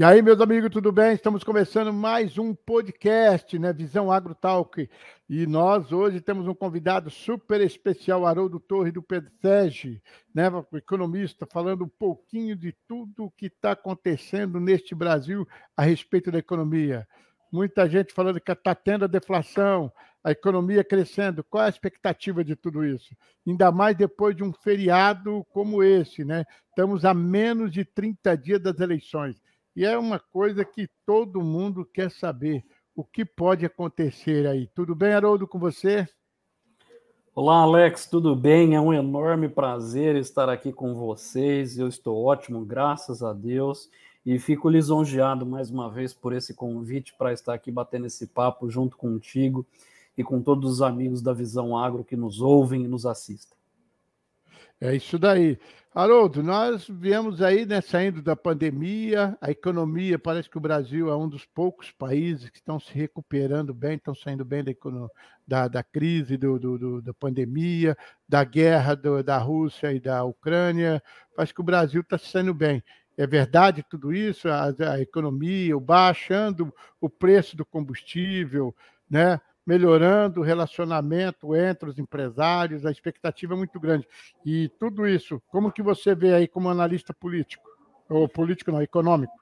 E aí, meus amigos, tudo bem? Estamos começando mais um podcast, né? Visão Agro Talk. E nós hoje temos um convidado super especial, Haroldo Torre do PEDSEG, né? economista, falando um pouquinho de tudo o que está acontecendo neste Brasil a respeito da economia. Muita gente falando que está tendo a deflação, a economia crescendo. Qual é a expectativa de tudo isso? Ainda mais depois de um feriado como esse, né? Estamos a menos de 30 dias das eleições. E é uma coisa que todo mundo quer saber. O que pode acontecer aí? Tudo bem, Haroldo, com você? Olá, Alex, tudo bem? É um enorme prazer estar aqui com vocês. Eu estou ótimo, graças a Deus. E fico lisonjeado mais uma vez por esse convite para estar aqui batendo esse papo junto contigo e com todos os amigos da Visão Agro que nos ouvem e nos assistem. É isso daí. Haroldo, nós viemos aí, né, saindo da pandemia, a economia, parece que o Brasil é um dos poucos países que estão se recuperando bem, estão saindo bem da, da, da crise, do, do, do, da pandemia, da guerra do, da Rússia e da Ucrânia. Parece que o Brasil está saindo bem. É verdade tudo isso? A, a economia, o baixando o preço do combustível, né? Melhorando o relacionamento entre os empresários, a expectativa é muito grande. E tudo isso, como que você vê aí como analista político? Ou político não, econômico?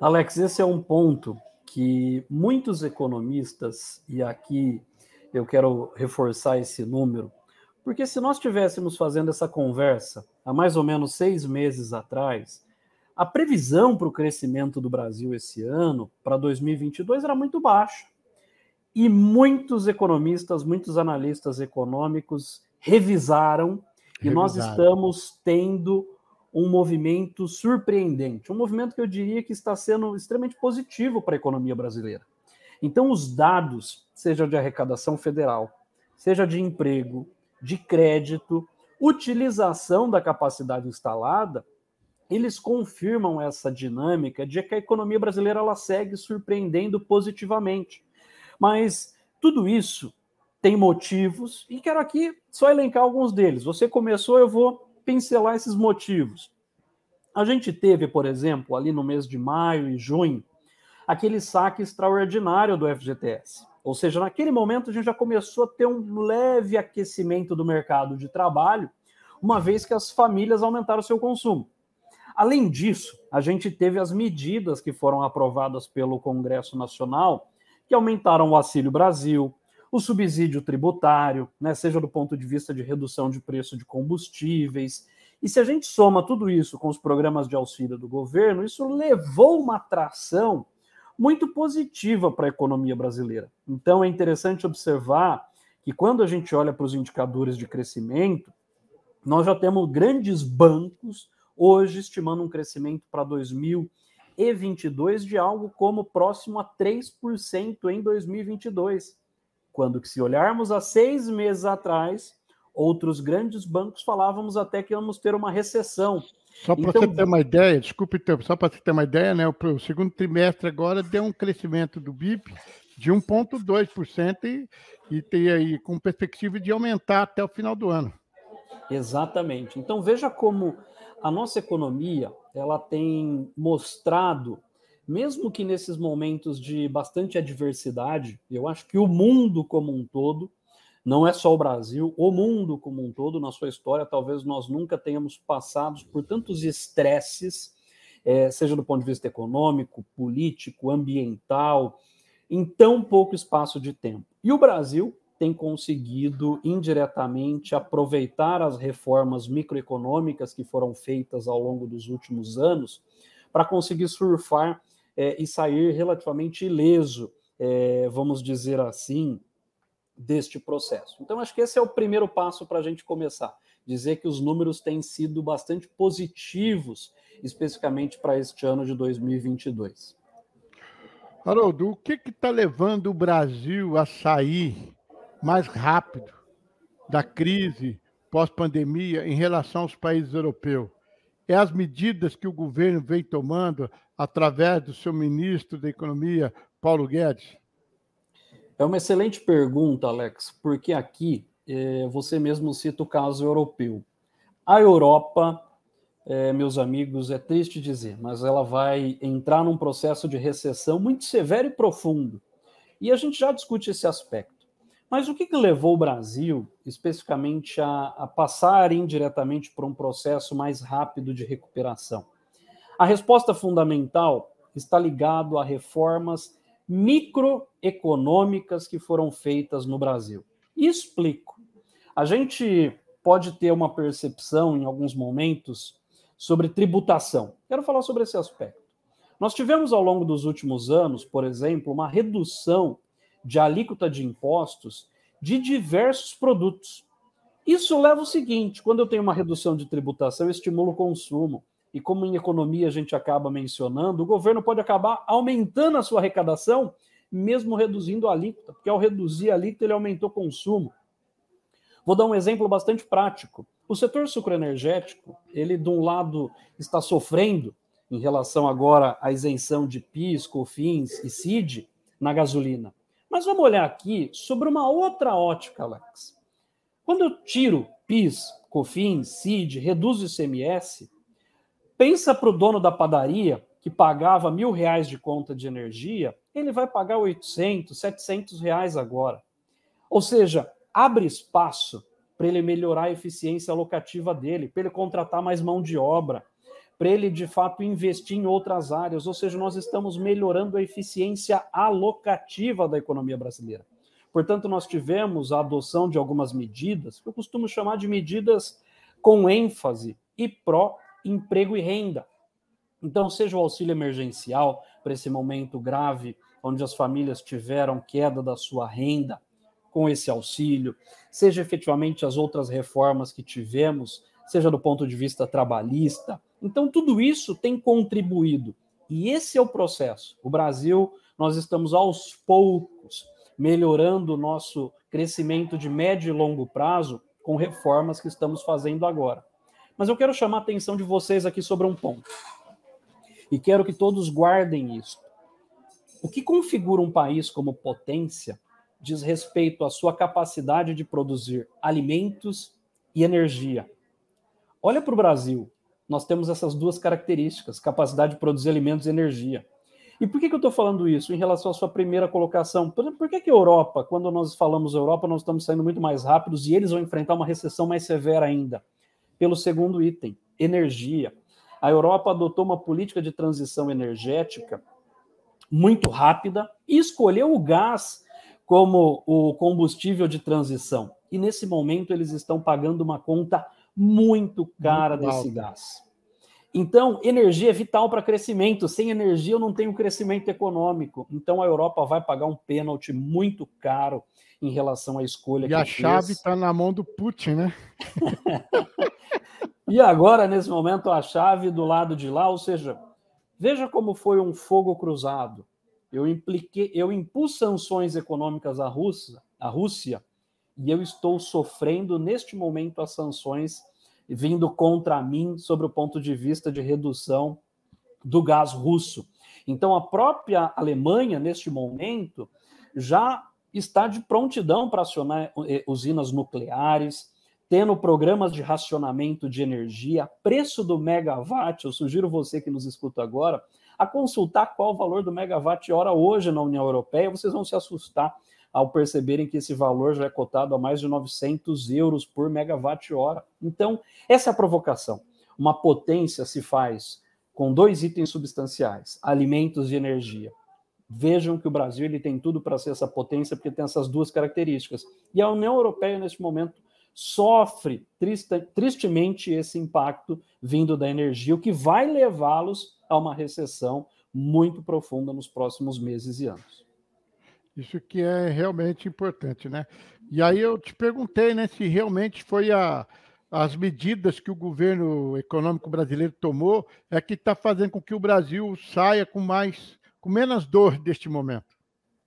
Alex, esse é um ponto que muitos economistas, e aqui eu quero reforçar esse número, porque se nós estivéssemos fazendo essa conversa há mais ou menos seis meses atrás, a previsão para o crescimento do Brasil esse ano, para 2022, era muito baixa e muitos economistas, muitos analistas econômicos revisaram, e nós estamos tendo um movimento surpreendente, um movimento que eu diria que está sendo extremamente positivo para a economia brasileira. Então, os dados, seja de arrecadação federal, seja de emprego, de crédito, utilização da capacidade instalada, eles confirmam essa dinâmica de que a economia brasileira ela segue surpreendendo positivamente. Mas tudo isso tem motivos e quero aqui só elencar alguns deles. Você começou, eu vou pincelar esses motivos. A gente teve, por exemplo, ali no mês de maio e junho, aquele saque extraordinário do FGTS. Ou seja, naquele momento a gente já começou a ter um leve aquecimento do mercado de trabalho, uma vez que as famílias aumentaram seu consumo. Além disso, a gente teve as medidas que foram aprovadas pelo Congresso Nacional que aumentaram o Auxílio Brasil, o subsídio tributário, né, seja do ponto de vista de redução de preço de combustíveis. E se a gente soma tudo isso com os programas de auxílio do governo, isso levou uma atração muito positiva para a economia brasileira. Então é interessante observar que quando a gente olha para os indicadores de crescimento, nós já temos grandes bancos hoje estimando um crescimento para 2020 e 22 de algo como próximo a 3% em 2022. Quando que se olharmos há seis meses atrás, outros grandes bancos falávamos até que íamos ter uma recessão. Só para então, você ter uma ideia, desculpe, só para você ter uma ideia, né, o segundo trimestre agora deu um crescimento do BIP de 1,2% e, e tem aí com perspectiva de aumentar até o final do ano. Exatamente. Então veja como a nossa economia ela tem mostrado, mesmo que nesses momentos de bastante adversidade, eu acho que o mundo como um todo, não é só o Brasil, o mundo como um todo, na sua história, talvez nós nunca tenhamos passado por tantos estresses, é, seja do ponto de vista econômico, político, ambiental, em tão pouco espaço de tempo. E o Brasil tem conseguido indiretamente aproveitar as reformas microeconômicas que foram feitas ao longo dos últimos anos para conseguir surfar é, e sair relativamente ileso, é, vamos dizer assim, deste processo. Então, acho que esse é o primeiro passo para a gente começar. Dizer que os números têm sido bastante positivos, especificamente para este ano de 2022. Haroldo, o que está levando o Brasil a sair mais rápido da crise pós-pandemia em relação aos países europeus? É as medidas que o governo vem tomando através do seu ministro da Economia, Paulo Guedes? É uma excelente pergunta, Alex, porque aqui é, você mesmo cita o caso europeu. A Europa é, meus amigos, é triste dizer, mas ela vai entrar num processo de recessão muito severo e profundo. E a gente já discute esse aspecto. Mas o que, que levou o Brasil, especificamente, a, a passar indiretamente por um processo mais rápido de recuperação? A resposta fundamental está ligado a reformas microeconômicas que foram feitas no Brasil. Explico. A gente pode ter uma percepção em alguns momentos sobre tributação. Quero falar sobre esse aspecto. Nós tivemos ao longo dos últimos anos, por exemplo, uma redução de alíquota de impostos de diversos produtos. Isso leva o seguinte: quando eu tenho uma redução de tributação, eu estimulo o consumo. E como em economia a gente acaba mencionando, o governo pode acabar aumentando a sua arrecadação, mesmo reduzindo a alíquota, porque ao reduzir a alíquota ele aumentou o consumo. Vou dar um exemplo bastante prático. O setor sucroenergético, ele de um lado está sofrendo em relação agora à isenção de PIS, COFINS e CID na gasolina. Mas vamos olhar aqui sobre uma outra ótica, Alex. Quando eu tiro PIS, COFINS, CID, reduzo o ICMS, pensa para o dono da padaria que pagava mil reais de conta de energia, ele vai pagar 800, 700 reais agora. Ou seja, abre espaço para ele melhorar a eficiência alocativa dele, para ele contratar mais mão de obra, para ele de fato investir em outras áreas, ou seja, nós estamos melhorando a eficiência alocativa da economia brasileira. Portanto, nós tivemos a adoção de algumas medidas, que eu costumo chamar de medidas com ênfase e pró emprego e renda. Então, seja o auxílio emergencial para esse momento grave, onde as famílias tiveram queda da sua renda com esse auxílio, seja efetivamente as outras reformas que tivemos, seja do ponto de vista trabalhista, então, tudo isso tem contribuído. E esse é o processo. O Brasil, nós estamos aos poucos melhorando o nosso crescimento de médio e longo prazo com reformas que estamos fazendo agora. Mas eu quero chamar a atenção de vocês aqui sobre um ponto. E quero que todos guardem isso. O que configura um país como potência diz respeito à sua capacidade de produzir alimentos e energia. Olha para o Brasil nós temos essas duas características, capacidade de produzir alimentos e energia. E por que, que eu estou falando isso em relação à sua primeira colocação? Por, por que, que a Europa, quando nós falamos Europa, nós estamos saindo muito mais rápidos e eles vão enfrentar uma recessão mais severa ainda? Pelo segundo item, energia. A Europa adotou uma política de transição energética muito rápida e escolheu o gás como o combustível de transição. E nesse momento eles estão pagando uma conta muito cara muito desse gás. Então, energia é vital para crescimento. Sem energia, eu não tenho crescimento econômico. Então, a Europa vai pagar um pênalti muito caro em relação à escolha e que a chave está na mão do Putin, né? e agora, nesse momento, a chave do lado de lá, ou seja, veja como foi um fogo cruzado. Eu impliquei, eu impus sanções econômicas à Rússia, à Rússia e eu estou sofrendo neste momento as sanções vindo contra mim sobre o ponto de vista de redução do gás russo. Então, a própria Alemanha, neste momento, já está de prontidão para acionar eh, usinas nucleares, tendo programas de racionamento de energia, preço do megawatt. Eu sugiro você que nos escuta agora a consultar qual o valor do megawatt hora hoje na União Europeia, vocês vão se assustar ao perceberem que esse valor já é cotado a mais de 900 euros por megawatt-hora. Então, essa é a provocação. Uma potência se faz com dois itens substanciais, alimentos e energia. Vejam que o Brasil ele tem tudo para ser essa potência, porque tem essas duas características. E a União Europeia, neste momento, sofre triste, tristemente esse impacto vindo da energia, o que vai levá-los a uma recessão muito profunda nos próximos meses e anos. Isso que é realmente importante, né? E aí eu te perguntei, né, se realmente foi a, as medidas que o governo econômico brasileiro tomou é que está fazendo com que o Brasil saia com mais, com menos dor deste momento.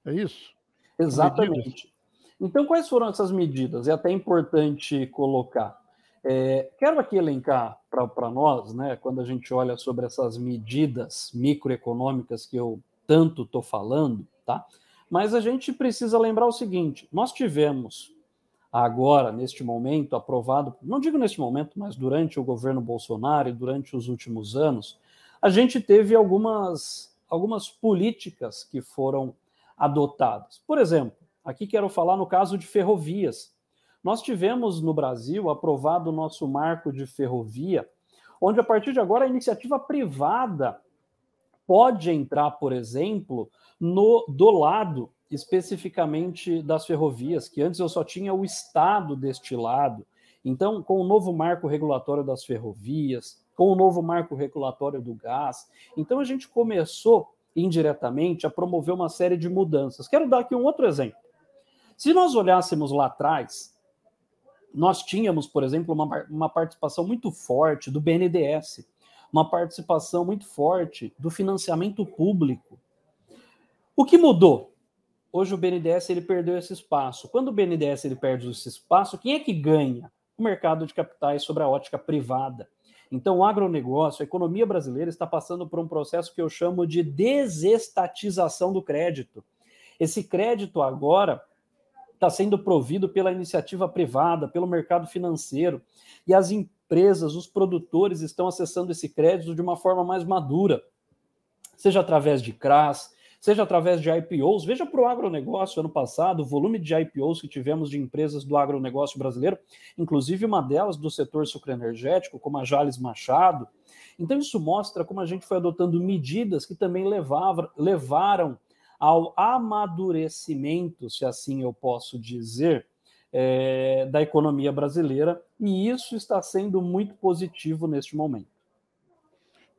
É isso? Exatamente. Então, quais foram essas medidas? É até importante colocar. É, quero aqui elencar para nós, né, quando a gente olha sobre essas medidas microeconômicas que eu tanto estou falando, tá? Mas a gente precisa lembrar o seguinte: nós tivemos agora, neste momento, aprovado, não digo neste momento, mas durante o governo Bolsonaro e durante os últimos anos, a gente teve algumas, algumas políticas que foram adotadas. Por exemplo, aqui quero falar no caso de ferrovias. Nós tivemos no Brasil aprovado o nosso marco de ferrovia, onde a partir de agora a iniciativa privada pode entrar, por exemplo, no do lado especificamente das ferrovias, que antes eu só tinha o Estado deste lado. Então, com o novo marco regulatório das ferrovias, com o novo marco regulatório do gás, então a gente começou indiretamente a promover uma série de mudanças. Quero dar aqui um outro exemplo. Se nós olhássemos lá atrás, nós tínhamos, por exemplo, uma, uma participação muito forte do BNDES, uma participação muito forte do financiamento público. O que mudou? Hoje o BNDES ele perdeu esse espaço. Quando o BNDES ele perde esse espaço, quem é que ganha? O mercado de capitais sobre a ótica privada. Então, o agronegócio, a economia brasileira está passando por um processo que eu chamo de desestatização do crédito. Esse crédito agora está sendo provido pela iniciativa privada, pelo mercado financeiro, e as empresas, os produtores estão acessando esse crédito de uma forma mais madura, seja através de CRAS, seja através de IPOs. Veja para o agronegócio ano passado, o volume de IPOs que tivemos de empresas do agronegócio brasileiro, inclusive uma delas do setor sucroenergético, como a Jales Machado. Então, isso mostra como a gente foi adotando medidas que também levava, levaram ao amadurecimento, se assim eu posso dizer, é, da economia brasileira, e isso está sendo muito positivo neste momento.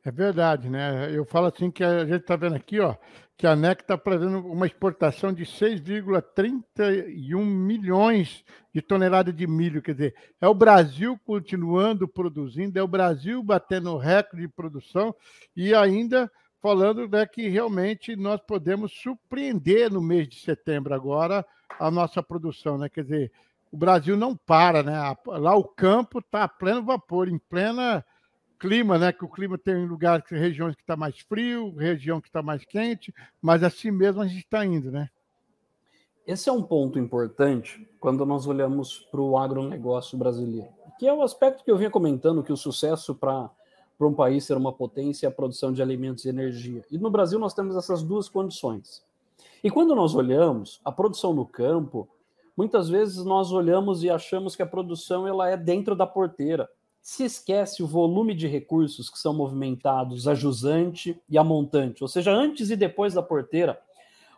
É verdade, né? Eu falo assim que a gente está vendo aqui, ó, que a NEC está prevendo uma exportação de 6,31 milhões de toneladas de milho. Quer dizer, é o Brasil continuando produzindo, é o Brasil batendo recorde de produção e ainda falando né, que realmente nós podemos surpreender no mês de setembro agora a nossa produção, né? Quer dizer, o Brasil não para, né? Lá o campo está a pleno vapor, em plena clima, né? Que o clima tem lugares, regiões que está mais frio, região que está mais quente, mas assim mesmo a gente está indo, né? Esse é um ponto importante quando nós olhamos para o agronegócio brasileiro, que é o aspecto que eu vinha comentando, que o sucesso para para um país ser uma potência é a produção de alimentos e energia. E no Brasil nós temos essas duas condições. E quando nós olhamos a produção no campo, muitas vezes nós olhamos e achamos que a produção ela é dentro da porteira se esquece o volume de recursos que são movimentados a jusante e a montante, ou seja, antes e depois da porteira,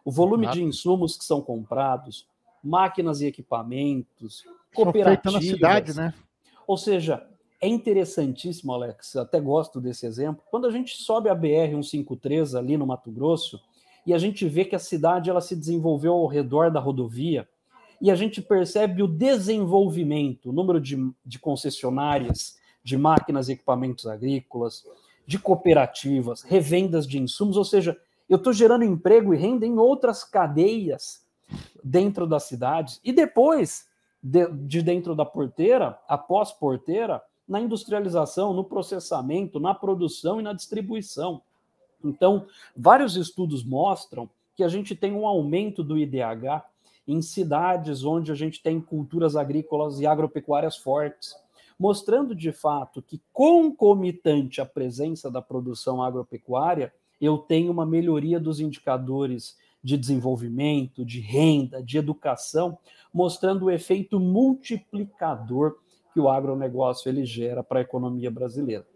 o volume Exato. de insumos que são comprados, máquinas e equipamentos, cooperativas. na cidade, né? Ou seja, é interessantíssimo, Alex, até gosto desse exemplo. Quando a gente sobe a BR 153 ali no Mato Grosso e a gente vê que a cidade ela se desenvolveu ao redor da rodovia, e a gente percebe o desenvolvimento, o número de, de concessionárias de máquinas e equipamentos agrícolas, de cooperativas, revendas de insumos, ou seja, eu estou gerando emprego e renda em outras cadeias dentro das cidades. E depois, de, de dentro da porteira, após porteira, na industrialização, no processamento, na produção e na distribuição. Então, vários estudos mostram que a gente tem um aumento do IDH em cidades onde a gente tem culturas agrícolas e agropecuárias fortes, mostrando de fato que, concomitante à presença da produção agropecuária, eu tenho uma melhoria dos indicadores de desenvolvimento, de renda, de educação, mostrando o efeito multiplicador que o agronegócio ele gera para a economia brasileira.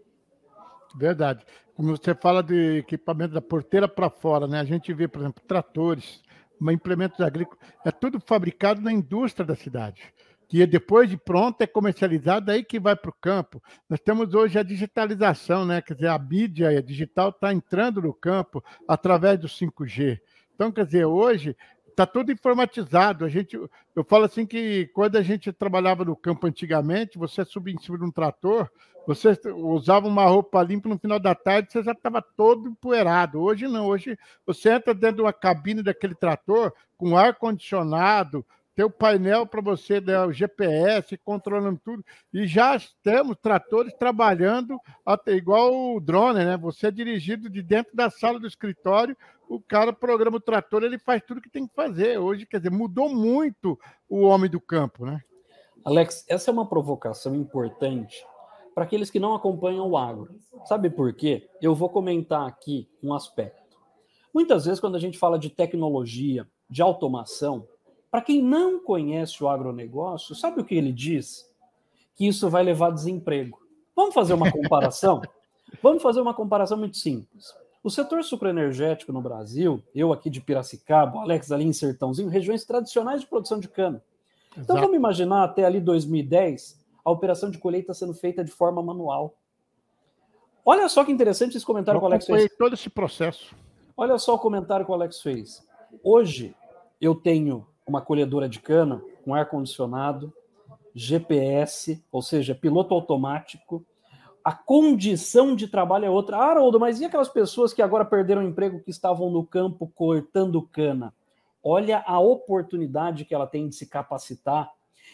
Verdade. Como você fala de equipamento da porteira para fora, né? A gente vê, por exemplo, tratores, implementos agrícolas, é tudo fabricado na indústria da cidade, que depois de pronto é comercializado, aí que vai para o campo. Nós temos hoje a digitalização, né? quer dizer, a mídia digital está entrando no campo através do 5G. Então, quer dizer, hoje está tudo informatizado. A gente, eu falo assim que quando a gente trabalhava no campo antigamente, você subia em cima de um trator, você usava uma roupa limpa no final da tarde, você já estava todo empoeirado. Hoje não, hoje você entra dentro de uma cabine daquele trator com ar condicionado, tem o painel para você, né, o GPS, controlando tudo. E já temos tratores trabalhando até igual o drone, né? Você é dirigido de dentro da sala do escritório, o cara programa o trator, ele faz tudo que tem que fazer. Hoje, quer dizer, mudou muito o homem do campo, né? Alex, essa é uma provocação importante para aqueles que não acompanham o agro. Sabe por quê? Eu vou comentar aqui um aspecto. Muitas vezes, quando a gente fala de tecnologia, de automação, para quem não conhece o agronegócio, sabe o que ele diz? Que isso vai levar desemprego. Vamos fazer uma comparação? Vamos fazer uma comparação muito simples. O setor sucroenergético no Brasil, eu aqui de Piracicaba, o Alex ali em Sertãozinho, regiões tradicionais de produção de cana. Então Exato. vamos imaginar até ali 2010 a operação de colheita sendo feita de forma manual. Olha só que interessante esse comentário eu que o Alex fez. todo esse processo. Olha só o comentário que o Alex fez. Hoje eu tenho uma colhedora de cana com ar condicionado, GPS, ou seja, piloto automático, a condição de trabalho é outra. Ah, Haroldo, mas e aquelas pessoas que agora perderam o emprego que estavam no campo cortando cana? Olha a oportunidade que ela tem de se capacitar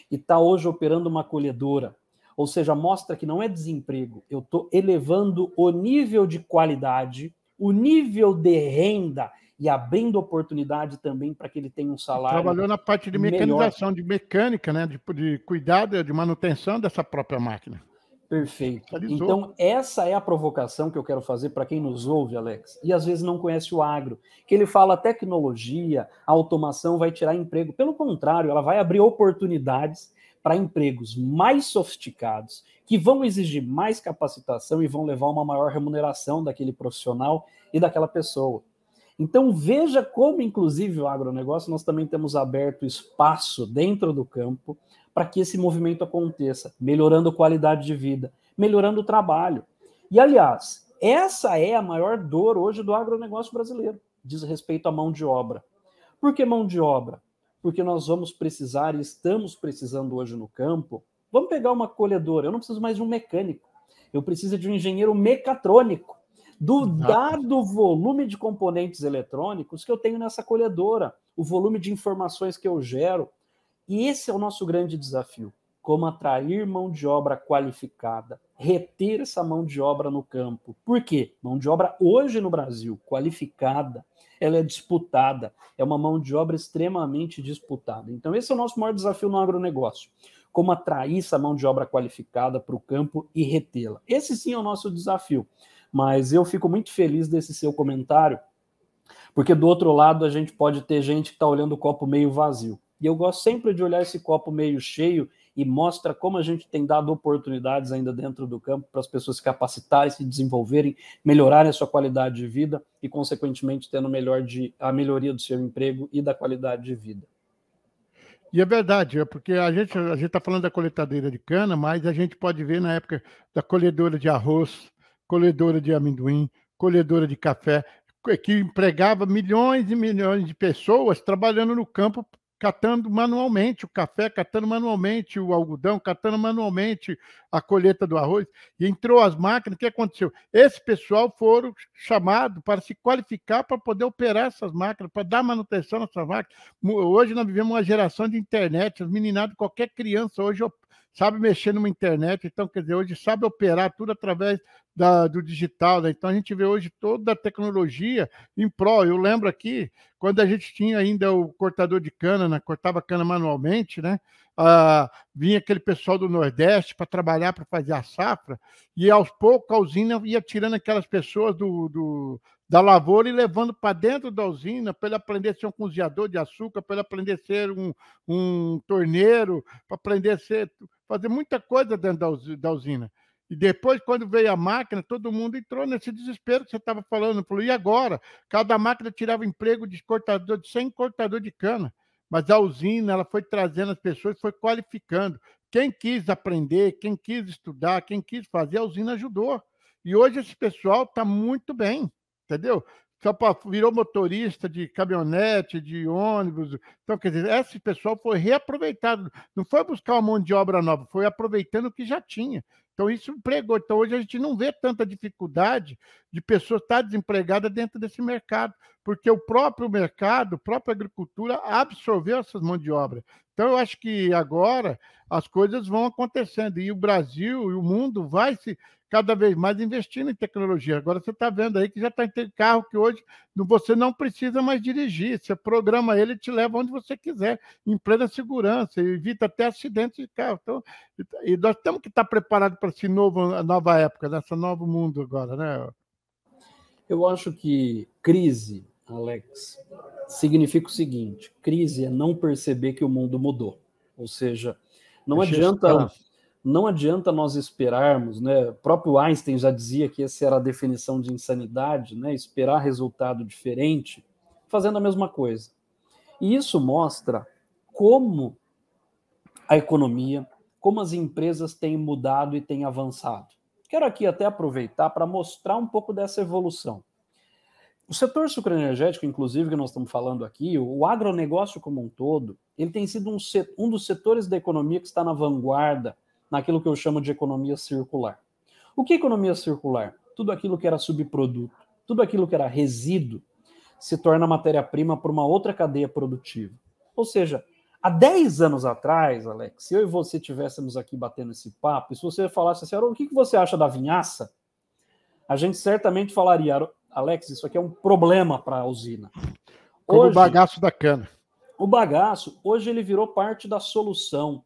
e está hoje operando uma colhedora. Ou seja, mostra que não é desemprego, eu estou elevando o nível de qualidade, o nível de renda e abrindo oportunidade também para que ele tenha um salário. Trabalhou na parte de mecanização, melhor. de mecânica, né? de, de cuidado, de manutenção dessa própria máquina. Perfeito. Então, essa é a provocação que eu quero fazer para quem nos ouve, Alex, e às vezes não conhece o agro, que ele fala tecnologia, a automação vai tirar emprego. Pelo contrário, ela vai abrir oportunidades para empregos mais sofisticados, que vão exigir mais capacitação e vão levar uma maior remuneração daquele profissional e daquela pessoa. Então, veja como, inclusive, o agronegócio, nós também temos aberto espaço dentro do campo para que esse movimento aconteça, melhorando a qualidade de vida, melhorando o trabalho. E, aliás, essa é a maior dor hoje do agronegócio brasileiro, diz respeito à mão de obra. Por que mão de obra? Porque nós vamos precisar e estamos precisando hoje no campo. Vamos pegar uma colhedora, eu não preciso mais de um mecânico, eu preciso de um engenheiro mecatrônico do dado volume de componentes eletrônicos que eu tenho nessa colhedora, o volume de informações que eu gero, e esse é o nosso grande desafio: como atrair mão de obra qualificada, reter essa mão de obra no campo. Por quê? Mão de obra hoje no Brasil, qualificada, ela é disputada, é uma mão de obra extremamente disputada. Então, esse é o nosso maior desafio no agronegócio. Como atrair essa mão de obra qualificada para o campo e retê-la. Esse sim é o nosso desafio. Mas eu fico muito feliz desse seu comentário, porque do outro lado a gente pode ter gente que está olhando o copo meio vazio. E eu gosto sempre de olhar esse copo meio cheio e mostra como a gente tem dado oportunidades ainda dentro do campo para as pessoas se capacitarem, se desenvolverem, melhorarem a sua qualidade de vida e, consequentemente, tendo melhor de, a melhoria do seu emprego e da qualidade de vida. E é verdade, é porque a gente a está falando da coletadeira de cana, mas a gente pode ver na época da colhedora de arroz, colhedora de amendoim, colhedora de café, que empregava milhões e milhões de pessoas trabalhando no campo catando manualmente o café, catando manualmente o algodão, catando manualmente a colheita do arroz, e entrou as máquinas, o que aconteceu? Esse pessoal foram chamados para se qualificar para poder operar essas máquinas, para dar manutenção nessas máquinas. Hoje nós vivemos uma geração de internet, as meninadas, qualquer criança hoje sabe mexer numa internet, então, quer dizer, hoje sabe operar tudo através da, do digital, né? Então a gente vê hoje toda a tecnologia em prol. Eu lembro aqui, quando a gente tinha ainda o cortador de cana, né? cortava cana manualmente, né? Ah, vinha aquele pessoal do Nordeste para trabalhar, para fazer a safra, e aos poucos a usina ia tirando aquelas pessoas do, do da lavoura e levando para dentro da usina para ele aprender a ser um cozinhador de açúcar, para ele aprender a ser um, um torneiro, para aprender a ser, fazer muita coisa dentro da, usina. E depois, quando veio a máquina, todo mundo entrou nesse desespero que você estava falando. Falou, e agora? Cada máquina tirava emprego de cortador, de 100 cortador de cana. Mas a usina, ela foi trazendo as pessoas, foi qualificando. Quem quis aprender, quem quis estudar, quem quis fazer, a usina ajudou. E hoje esse pessoal está muito bem, entendeu? Só virou motorista de caminhonete, de ônibus. Então, quer dizer, esse pessoal foi reaproveitado. Não foi buscar uma mão de obra nova, foi aproveitando o que já tinha. Então, isso empregou. Então, hoje a gente não vê tanta dificuldade de pessoas estar desempregadas dentro desse mercado, porque o próprio mercado, a própria agricultura absorveu essas mãos de obra. Então, eu acho que agora as coisas vão acontecendo e o Brasil e o mundo vai se cada vez mais investindo em tecnologia. Agora você está vendo aí que já está tem carro que hoje você não precisa mais dirigir. Você programa ele e te leva onde você quiser, em plena segurança, evita até acidentes de carro. Então, e nós temos que estar preparados para essa nova época, nessa novo mundo agora, né? Eu acho que crise, Alex, significa o seguinte: crise é não perceber que o mundo mudou. Ou seja, não adianta não adianta nós esperarmos, né? O próprio Einstein já dizia que essa era a definição de insanidade, né? Esperar resultado diferente, fazendo a mesma coisa. E isso mostra como a economia, como as empresas têm mudado e têm avançado. Quero aqui até aproveitar para mostrar um pouco dessa evolução. O setor sucroenergético, inclusive, que nós estamos falando aqui, o agronegócio como um todo, ele tem sido um, um dos setores da economia que está na vanguarda naquilo que eu chamo de economia circular. O que é economia circular? Tudo aquilo que era subproduto, tudo aquilo que era resíduo, se torna matéria-prima para uma outra cadeia produtiva. Ou seja, há 10 anos atrás, Alex, se eu e você estivéssemos aqui batendo esse papo, e se você falasse assim, o que você acha da vinhaça? A gente certamente falaria, Alex, isso aqui é um problema para a usina. Como hoje, o bagaço da cana. O bagaço, hoje ele virou parte da solução.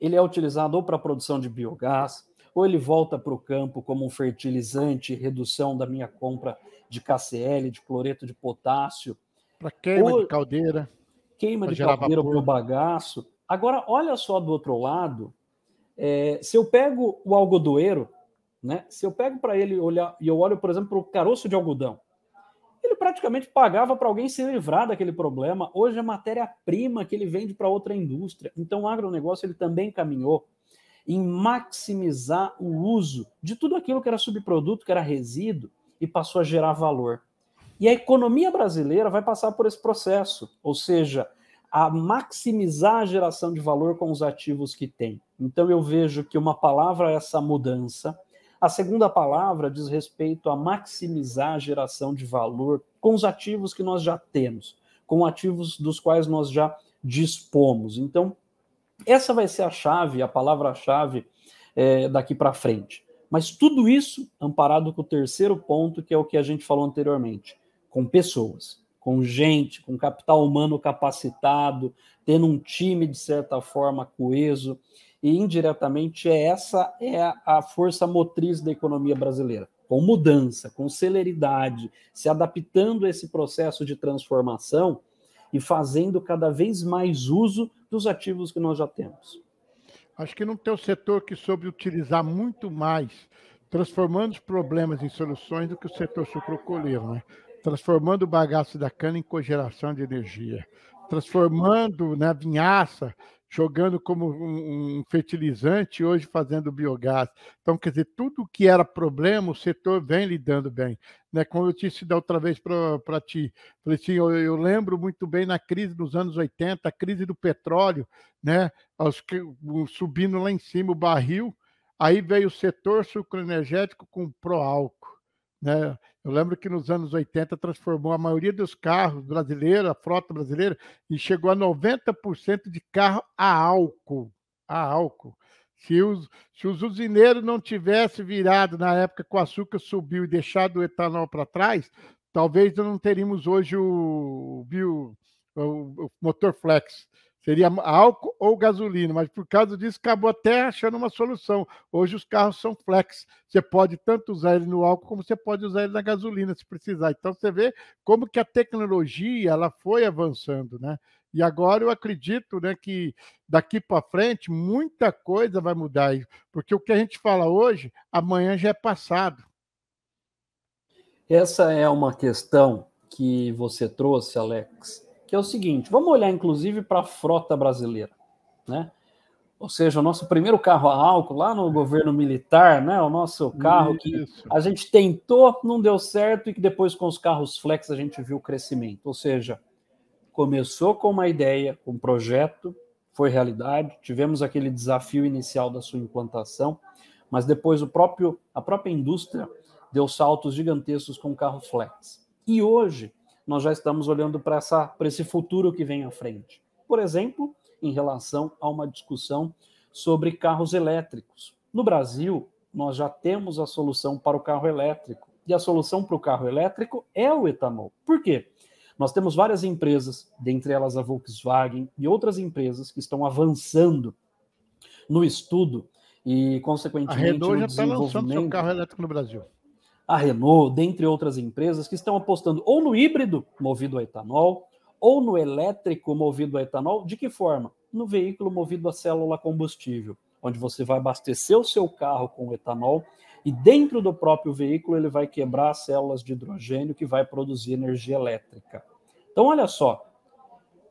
Ele é utilizado ou para a produção de biogás, ou ele volta para o campo como um fertilizante, redução da minha compra de KCl, de cloreto de potássio. Para queima ou, de caldeira. Queima de caldeira para o bagaço. Agora, olha só do outro lado, é, se eu pego o algodoeiro, né? Se eu pego para ele olhar e eu olho, por exemplo, para o caroço de algodão, ele praticamente pagava para alguém se livrar daquele problema. Hoje é matéria-prima que ele vende para outra indústria. Então o agronegócio ele também caminhou em maximizar o uso de tudo aquilo que era subproduto, que era resíduo, e passou a gerar valor. E a economia brasileira vai passar por esse processo, ou seja, a maximizar a geração de valor com os ativos que tem. Então eu vejo que uma palavra é essa mudança, a segunda palavra diz respeito a maximizar a geração de valor com os ativos que nós já temos, com ativos dos quais nós já dispomos. Então, essa vai ser a chave, a palavra-chave é, daqui para frente. Mas tudo isso amparado com o terceiro ponto, que é o que a gente falou anteriormente, com pessoas, com gente, com capital humano capacitado, tendo um time, de certa forma, coeso e indiretamente essa é a força motriz da economia brasileira, com mudança, com celeridade, se adaptando a esse processo de transformação e fazendo cada vez mais uso dos ativos que nós já temos. Acho que não tem um setor que soube utilizar muito mais, transformando os problemas em soluções do que o setor sucrocoleiro, né? Transformando o bagaço da cana em cogeração de energia, transformando né, a vinhaça jogando como um, fertilizante, hoje fazendo biogás. Então, quer dizer, tudo que era problema, o setor vem lidando bem. Né? Como eu disse da outra vez para ti, falei assim, eu, eu, lembro muito bem na crise dos anos 80, a crise do petróleo, né? Os, subindo lá em cima o barril, aí veio o setor sucroenergético com pró-álcool. Né? Eu lembro que nos anos 80 transformou a maioria dos carros brasileiros, a frota brasileira, e chegou a 90% de carro a álcool. A álcool. Se os, se os usineiros não tivessem virado na época que o açúcar subiu e deixado o etanol para trás, talvez não teríamos hoje o, o, o motor flex. Seria álcool ou gasolina, mas por causa disso acabou até achando uma solução. Hoje os carros são flex. Você pode tanto usar ele no álcool como você pode usar ele na gasolina se precisar. Então você vê como que a tecnologia ela foi avançando, né? E agora eu acredito, né, que daqui para frente muita coisa vai mudar, porque o que a gente fala hoje, amanhã já é passado. Essa é uma questão que você trouxe, Alex, que é o seguinte: vamos olhar inclusive para a frota brasileira, né? Ou seja, o nosso primeiro carro a álcool lá no governo militar, né? O nosso carro que a gente tentou, não deu certo e que depois com os carros flex a gente viu o crescimento. Ou seja, começou com uma ideia, um projeto, foi realidade, tivemos aquele desafio inicial da sua implantação, mas depois o próprio a própria indústria deu saltos gigantescos com o carro flex. E hoje nós já estamos olhando para esse futuro que vem à frente. Por exemplo, em relação a uma discussão sobre carros elétricos. No Brasil, nós já temos a solução para o carro elétrico. E a solução para o carro elétrico é o etanol. Por quê? Nós temos várias empresas, dentre elas a Volkswagen e outras empresas que estão avançando no estudo e, consequentemente, a Renault já está lançando seu carro elétrico no Brasil. A Renault, dentre outras empresas, que estão apostando ou no híbrido movido a etanol, ou no elétrico movido a etanol. De que forma? No veículo movido a célula combustível, onde você vai abastecer o seu carro com etanol e dentro do próprio veículo ele vai quebrar as células de hidrogênio que vai produzir energia elétrica. Então, olha só,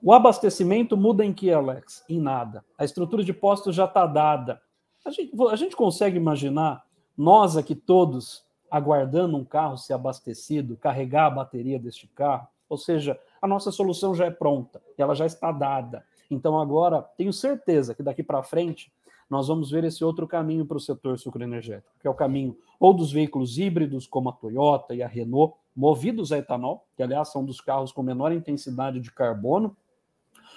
o abastecimento muda em que, Alex? Em nada. A estrutura de postos já está dada. A gente, a gente consegue imaginar nós aqui todos aguardando um carro ser abastecido, carregar a bateria deste carro? Ou seja, a nossa solução já é pronta, ela já está dada. Então, agora, tenho certeza que daqui para frente nós vamos ver esse outro caminho para o setor sucroenergético, que é o caminho ou dos veículos híbridos, como a Toyota e a Renault, movidos a etanol, que aliás são dos carros com menor intensidade de carbono,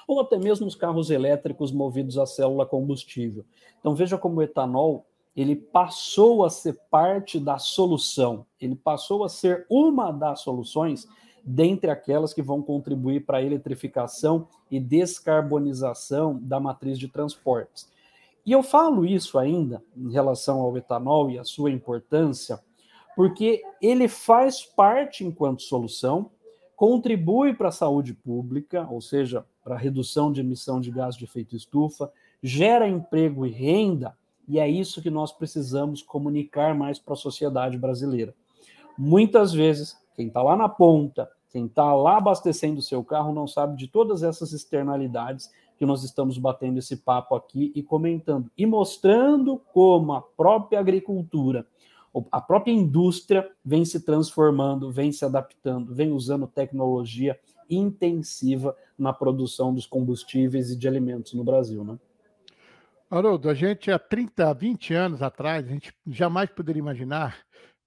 ou até mesmo os carros elétricos movidos a célula combustível. Então veja como o etanol ele passou a ser parte da solução, ele passou a ser uma das soluções dentre aquelas que vão contribuir para a eletrificação e descarbonização da matriz de transportes. E eu falo isso ainda em relação ao etanol e a sua importância, porque ele faz parte enquanto solução, contribui para a saúde pública, ou seja, para a redução de emissão de gás de efeito estufa, gera emprego e renda, e é isso que nós precisamos comunicar mais para a sociedade brasileira. Muitas vezes, quem está lá na ponta, quem está lá abastecendo o seu carro, não sabe de todas essas externalidades que nós estamos batendo esse papo aqui e comentando e mostrando como a própria agricultura, a própria indústria vem se transformando, vem se adaptando, vem usando tecnologia intensiva na produção dos combustíveis e de alimentos no Brasil, né? Haroldo, a gente há 30, 20 anos atrás, a gente jamais poderia imaginar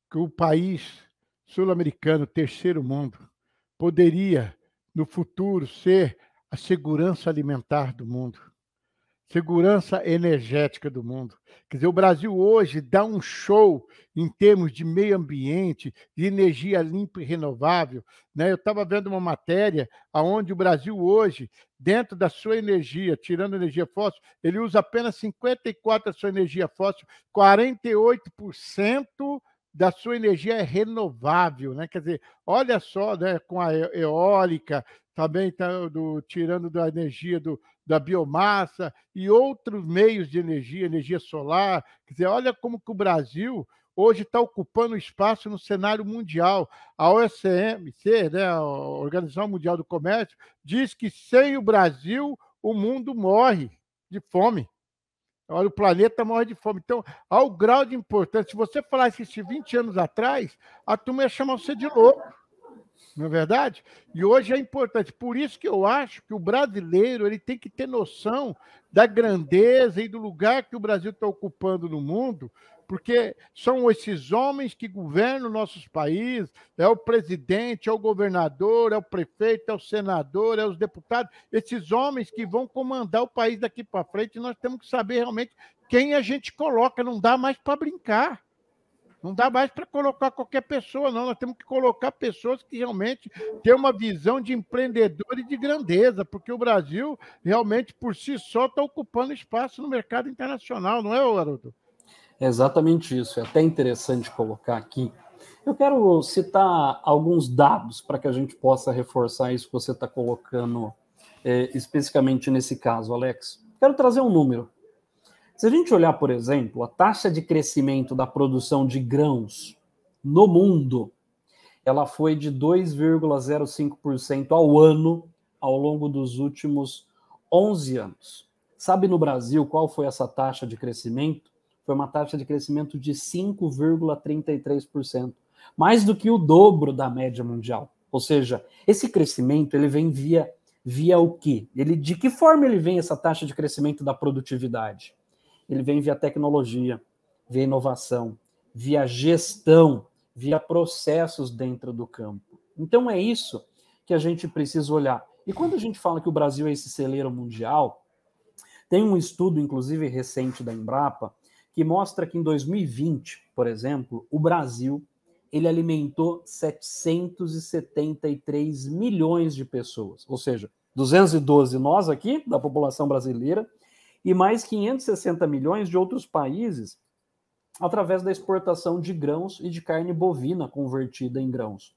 que o país sul-americano, terceiro mundo, poderia no futuro ser a segurança alimentar do mundo, segurança energética do mundo. Quer dizer, o Brasil hoje dá um show em termos de meio ambiente, de energia limpa e renovável. Né? Eu estava vendo uma matéria onde o Brasil hoje, dentro da sua energia, tirando energia fóssil, ele usa apenas 54% da sua energia fóssil, 48% da sua energia é renovável, né? Quer dizer, olha só, né, com a eólica, também tá do, tirando da energia do, da biomassa e outros meios de energia, energia solar. Quer dizer, olha como que o Brasil hoje está ocupando espaço no cenário mundial. A OSMC, né, a Organização Mundial do Comércio, diz que sem o Brasil o mundo morre de fome. Olha, o planeta morre de fome. Então, ao grau de importância, se você falasse isso 20 anos atrás, a turma ia chamar você de louco não é verdade? E hoje é importante. Por isso que eu acho que o brasileiro ele tem que ter noção da grandeza e do lugar que o Brasil está ocupando no mundo, porque são esses homens que governam nossos países, é o presidente, é o governador, é o prefeito, é o senador, é os deputados, esses homens que vão comandar o país daqui para frente, nós temos que saber realmente quem a gente coloca, não dá mais para brincar. Não dá mais para colocar qualquer pessoa, não. Nós temos que colocar pessoas que realmente têm uma visão de empreendedor e de grandeza, porque o Brasil realmente por si só está ocupando espaço no mercado internacional, não é, Haroldo? É exatamente isso. É até interessante colocar aqui. Eu quero citar alguns dados para que a gente possa reforçar isso que você está colocando é, especificamente nesse caso, Alex. Quero trazer um número. Se a gente olhar, por exemplo, a taxa de crescimento da produção de grãos no mundo, ela foi de 2,05% ao ano ao longo dos últimos 11 anos. Sabe no Brasil qual foi essa taxa de crescimento? Foi uma taxa de crescimento de 5,33%, mais do que o dobro da média mundial. Ou seja, esse crescimento ele vem via via o quê? Ele de que forma ele vem essa taxa de crescimento da produtividade? Ele vem via tecnologia, via inovação, via gestão, via processos dentro do campo. Então é isso que a gente precisa olhar. E quando a gente fala que o Brasil é esse celeiro mundial, tem um estudo, inclusive recente da Embrapa, que mostra que em 2020, por exemplo, o Brasil ele alimentou 773 milhões de pessoas, ou seja, 212 nós aqui, da população brasileira, e mais 560 milhões de outros países através da exportação de grãos e de carne bovina convertida em grãos.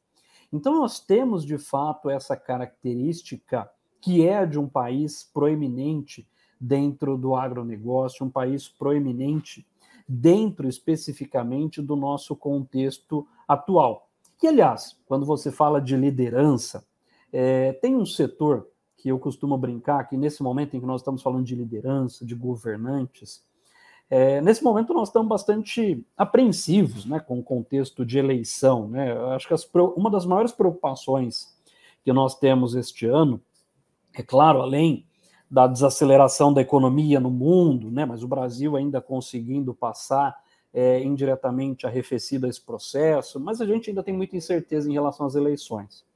Então, nós temos de fato essa característica que é de um país proeminente dentro do agronegócio, um país proeminente dentro especificamente do nosso contexto atual. E, aliás, quando você fala de liderança, é, tem um setor que eu costumo brincar que nesse momento em que nós estamos falando de liderança, de governantes, é, nesse momento nós estamos bastante apreensivos né, com o contexto de eleição. Né? Eu acho que as, uma das maiores preocupações que nós temos este ano, é claro, além da desaceleração da economia no mundo, né, mas o Brasil ainda conseguindo passar é, indiretamente arrefecido a esse processo, mas a gente ainda tem muita incerteza em relação às eleições.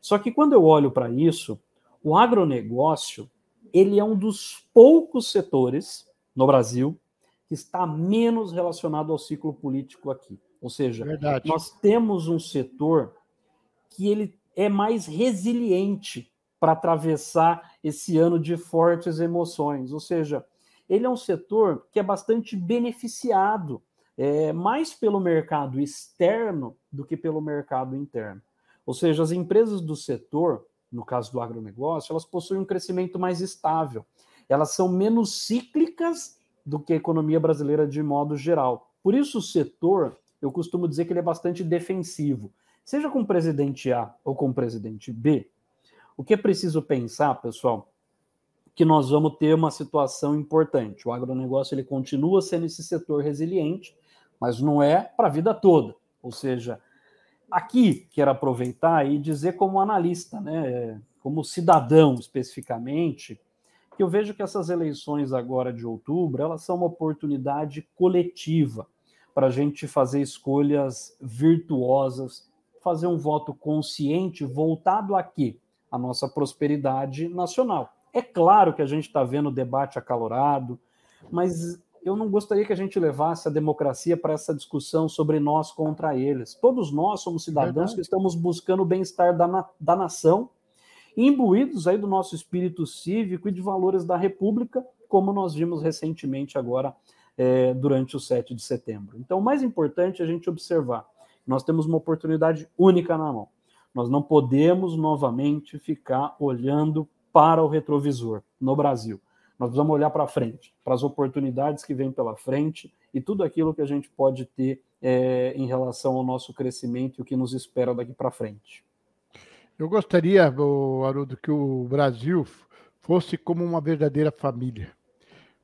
Só que quando eu olho para isso, o agronegócio ele é um dos poucos setores no Brasil que está menos relacionado ao ciclo político aqui. Ou seja, Verdade. nós temos um setor que ele é mais resiliente para atravessar esse ano de fortes emoções. Ou seja, ele é um setor que é bastante beneficiado é, mais pelo mercado externo do que pelo mercado interno. Ou seja, as empresas do setor, no caso do agronegócio, elas possuem um crescimento mais estável. Elas são menos cíclicas do que a economia brasileira de modo geral. Por isso, o setor, eu costumo dizer que ele é bastante defensivo. Seja com o presidente A ou com o presidente B, o que é preciso pensar, pessoal, que nós vamos ter uma situação importante. O agronegócio ele continua sendo esse setor resiliente, mas não é para a vida toda. Ou seja, aqui quero aproveitar e dizer como analista, né, como cidadão especificamente, que eu vejo que essas eleições agora de outubro, elas são uma oportunidade coletiva para a gente fazer escolhas virtuosas, fazer um voto consciente voltado a quê? A nossa prosperidade nacional. É claro que a gente está vendo o debate acalorado, mas eu não gostaria que a gente levasse a democracia para essa discussão sobre nós contra eles. Todos nós somos cidadãos Verdade. que estamos buscando o bem-estar da, na, da nação imbuídos aí do nosso espírito cívico e de valores da República, como nós vimos recentemente agora é, durante o 7 de setembro. Então, o mais importante é a gente observar: nós temos uma oportunidade única na mão. Nós não podemos novamente ficar olhando para o retrovisor no Brasil. Nós precisamos olhar para frente, para as oportunidades que vêm pela frente e tudo aquilo que a gente pode ter é, em relação ao nosso crescimento e o que nos espera daqui para frente. Eu gostaria, Haroldo, que o Brasil fosse como uma verdadeira família.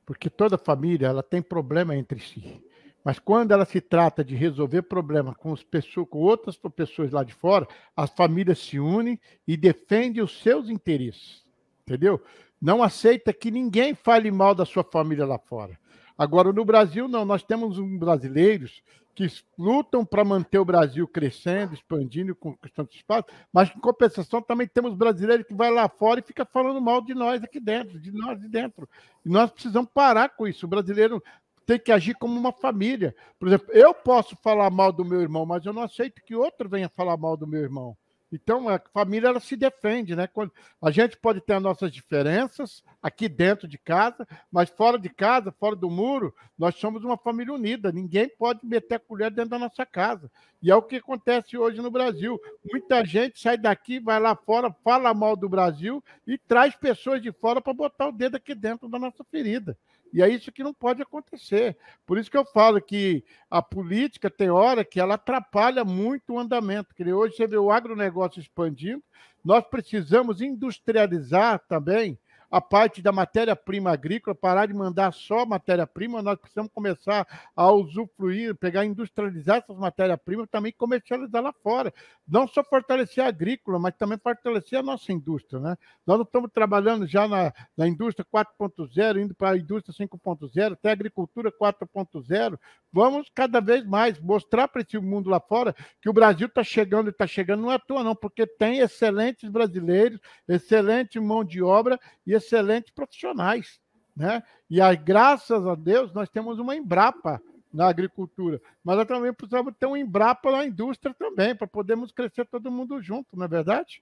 Porque toda família ela tem problema entre si. Mas quando ela se trata de resolver problemas com, pessoas, com outras pessoas lá de fora, as famílias se unem e defendem os seus interesses. Entendeu? Não aceita que ninguém fale mal da sua família lá fora. Agora, no Brasil, não. Nós temos brasileiros que lutam para manter o Brasil crescendo, expandindo, conquistando espaço, mas em compensação também temos brasileiros que vai lá fora e fica falando mal de nós aqui dentro, de nós de dentro. E nós precisamos parar com isso. O brasileiro tem que agir como uma família. Por exemplo, eu posso falar mal do meu irmão, mas eu não aceito que outro venha falar mal do meu irmão. Então, a família ela se defende, né? Quando a gente pode ter as nossas diferenças aqui dentro de casa, mas fora de casa, fora do muro, nós somos uma família unida. Ninguém pode meter a colher dentro da nossa casa. E é o que acontece hoje no Brasil. Muita gente sai daqui, vai lá fora, fala mal do Brasil e traz pessoas de fora para botar o dedo aqui dentro da nossa ferida. E é isso que não pode acontecer. Por isso que eu falo que a política tem hora que ela atrapalha muito o andamento. Que hoje você vê o agronegócio expandindo, nós precisamos industrializar também a parte da matéria-prima agrícola, parar de mandar só matéria-prima, nós precisamos começar a usufruir, pegar, industrializar essas matérias-primas, também comercializar lá fora. Não só fortalecer a agrícola, mas também fortalecer a nossa indústria. Né? Nós não estamos trabalhando já na, na indústria 4.0, indo para a indústria 5.0, até a agricultura 4.0. Vamos cada vez mais mostrar para esse mundo lá fora que o Brasil está chegando e está chegando, não é à toa, não, porque tem excelentes brasileiros, excelente mão de obra e excelentes profissionais. né? E aí, graças a Deus, nós temos uma Embrapa na agricultura, mas nós também precisamos ter uma Embrapa na indústria também, para podermos crescer todo mundo junto, não é verdade?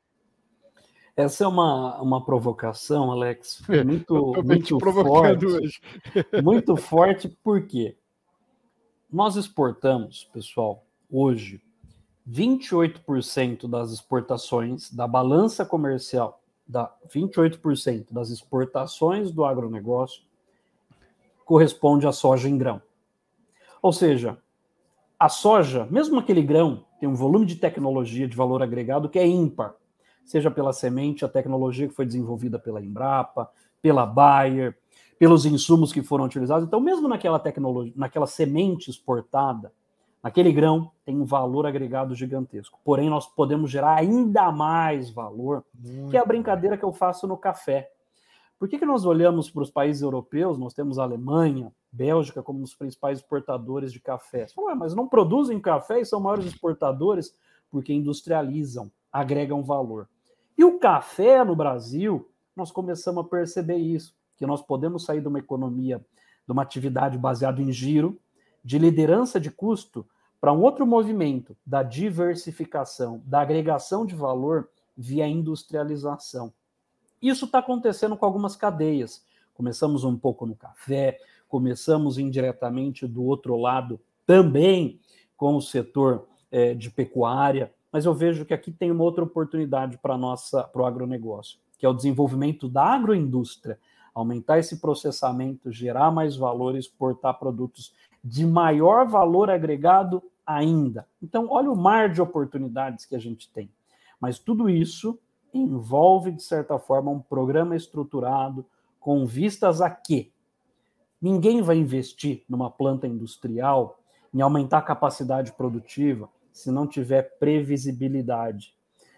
Essa é uma, uma provocação, Alex, muito, muito forte. Hoje. muito forte, porque nós exportamos, pessoal, hoje, 28% das exportações da balança comercial, da 28% das exportações do agronegócio corresponde à soja em grão. Ou seja, a soja, mesmo aquele grão, tem um volume de tecnologia de valor agregado que é ímpar seja pela semente, a tecnologia que foi desenvolvida pela Embrapa, pela Bayer, pelos insumos que foram utilizados. Então, mesmo naquela tecnologia, naquela semente exportada, naquele grão tem um valor agregado gigantesco. Porém, nós podemos gerar ainda mais valor, Muito que é a brincadeira que eu faço no café. Por que, que nós olhamos para os países europeus? Nós temos a Alemanha, Bélgica como os principais exportadores de café. Fala, mas não produzem café e são maiores exportadores porque industrializam, agregam valor. E o café no Brasil, nós começamos a perceber isso, que nós podemos sair de uma economia, de uma atividade baseada em giro, de liderança de custo, para um outro movimento da diversificação, da agregação de valor via industrialização. Isso está acontecendo com algumas cadeias. Começamos um pouco no café, começamos indiretamente do outro lado também com o setor é, de pecuária, mas eu vejo que aqui tem uma outra oportunidade para nossa para o agronegócio, que é o desenvolvimento da agroindústria, aumentar esse processamento, gerar mais valor, exportar produtos de maior valor agregado ainda. Então, olha o mar de oportunidades que a gente tem. Mas tudo isso envolve, de certa forma, um programa estruturado com vistas a quê? Ninguém vai investir numa planta industrial em aumentar a capacidade produtiva, se não tiver previsibilidade,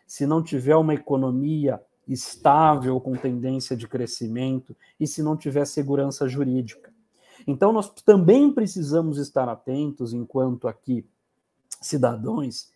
se não tiver uma economia estável com tendência de crescimento e se não tiver segurança jurídica. Então nós também precisamos estar atentos enquanto aqui cidadãos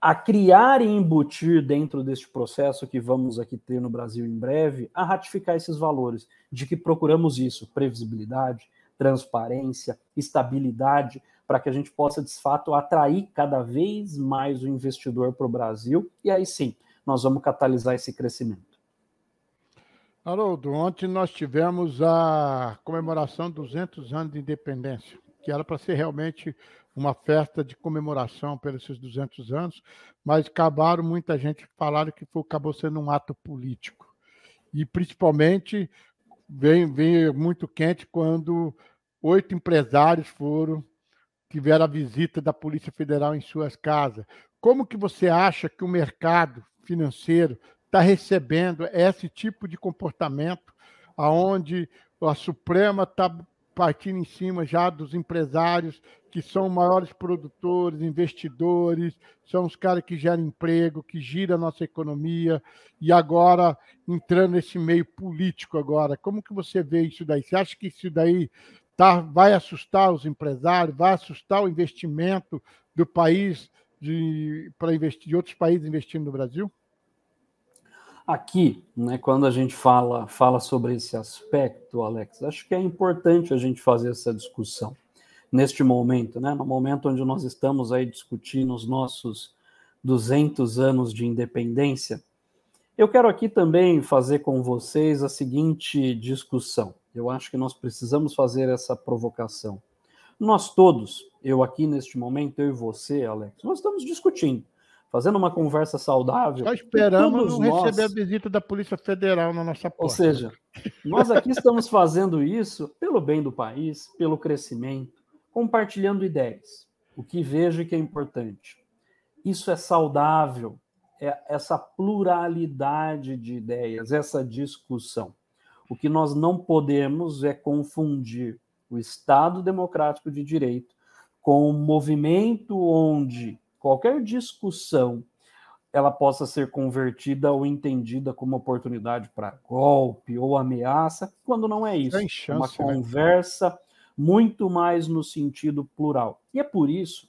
a criar e embutir dentro deste processo que vamos aqui ter no Brasil em breve, a ratificar esses valores de que procuramos isso, previsibilidade, transparência, estabilidade, para que a gente possa, de fato, atrair cada vez mais o investidor para o Brasil. E aí sim, nós vamos catalisar esse crescimento. Haroldo, ontem nós tivemos a comemoração dos 200 anos de independência, que era para ser realmente uma festa de comemoração pelos esses 200 anos, mas acabaram, muita gente falaram que foi, acabou sendo um ato político. E principalmente vem, vem muito quente quando oito empresários foram tiveram a visita da Polícia Federal em suas casas. Como que você acha que o mercado financeiro está recebendo esse tipo de comportamento, aonde a Suprema está partindo em cima já dos empresários que são maiores produtores, investidores, são os caras que geram emprego, que giram a nossa economia, e agora entrando nesse meio político agora. Como que você vê isso daí? Você acha que isso daí tá, vai assustar os empresários, vai assustar o investimento do país para investir de outros países investindo no Brasil? Aqui, né, quando a gente fala, fala sobre esse aspecto, Alex, acho que é importante a gente fazer essa discussão neste momento, né, no momento onde nós estamos aí discutindo os nossos 200 anos de independência. Eu quero aqui também fazer com vocês a seguinte discussão. Eu acho que nós precisamos fazer essa provocação. Nós todos, eu aqui neste momento, eu e você, Alex, nós estamos discutindo, fazendo uma conversa saudável. Só esperamos não nós... receber a visita da Polícia Federal na nossa porta. Ou seja, nós aqui estamos fazendo isso pelo bem do país, pelo crescimento, compartilhando ideias. O que vejo que é importante. Isso é saudável, é essa pluralidade de ideias, essa discussão. O que nós não podemos é confundir o Estado democrático de direito com um movimento onde qualquer discussão ela possa ser convertida ou entendida como oportunidade para golpe ou ameaça, quando não é isso. Chance, é uma né? conversa muito mais no sentido plural. E é por isso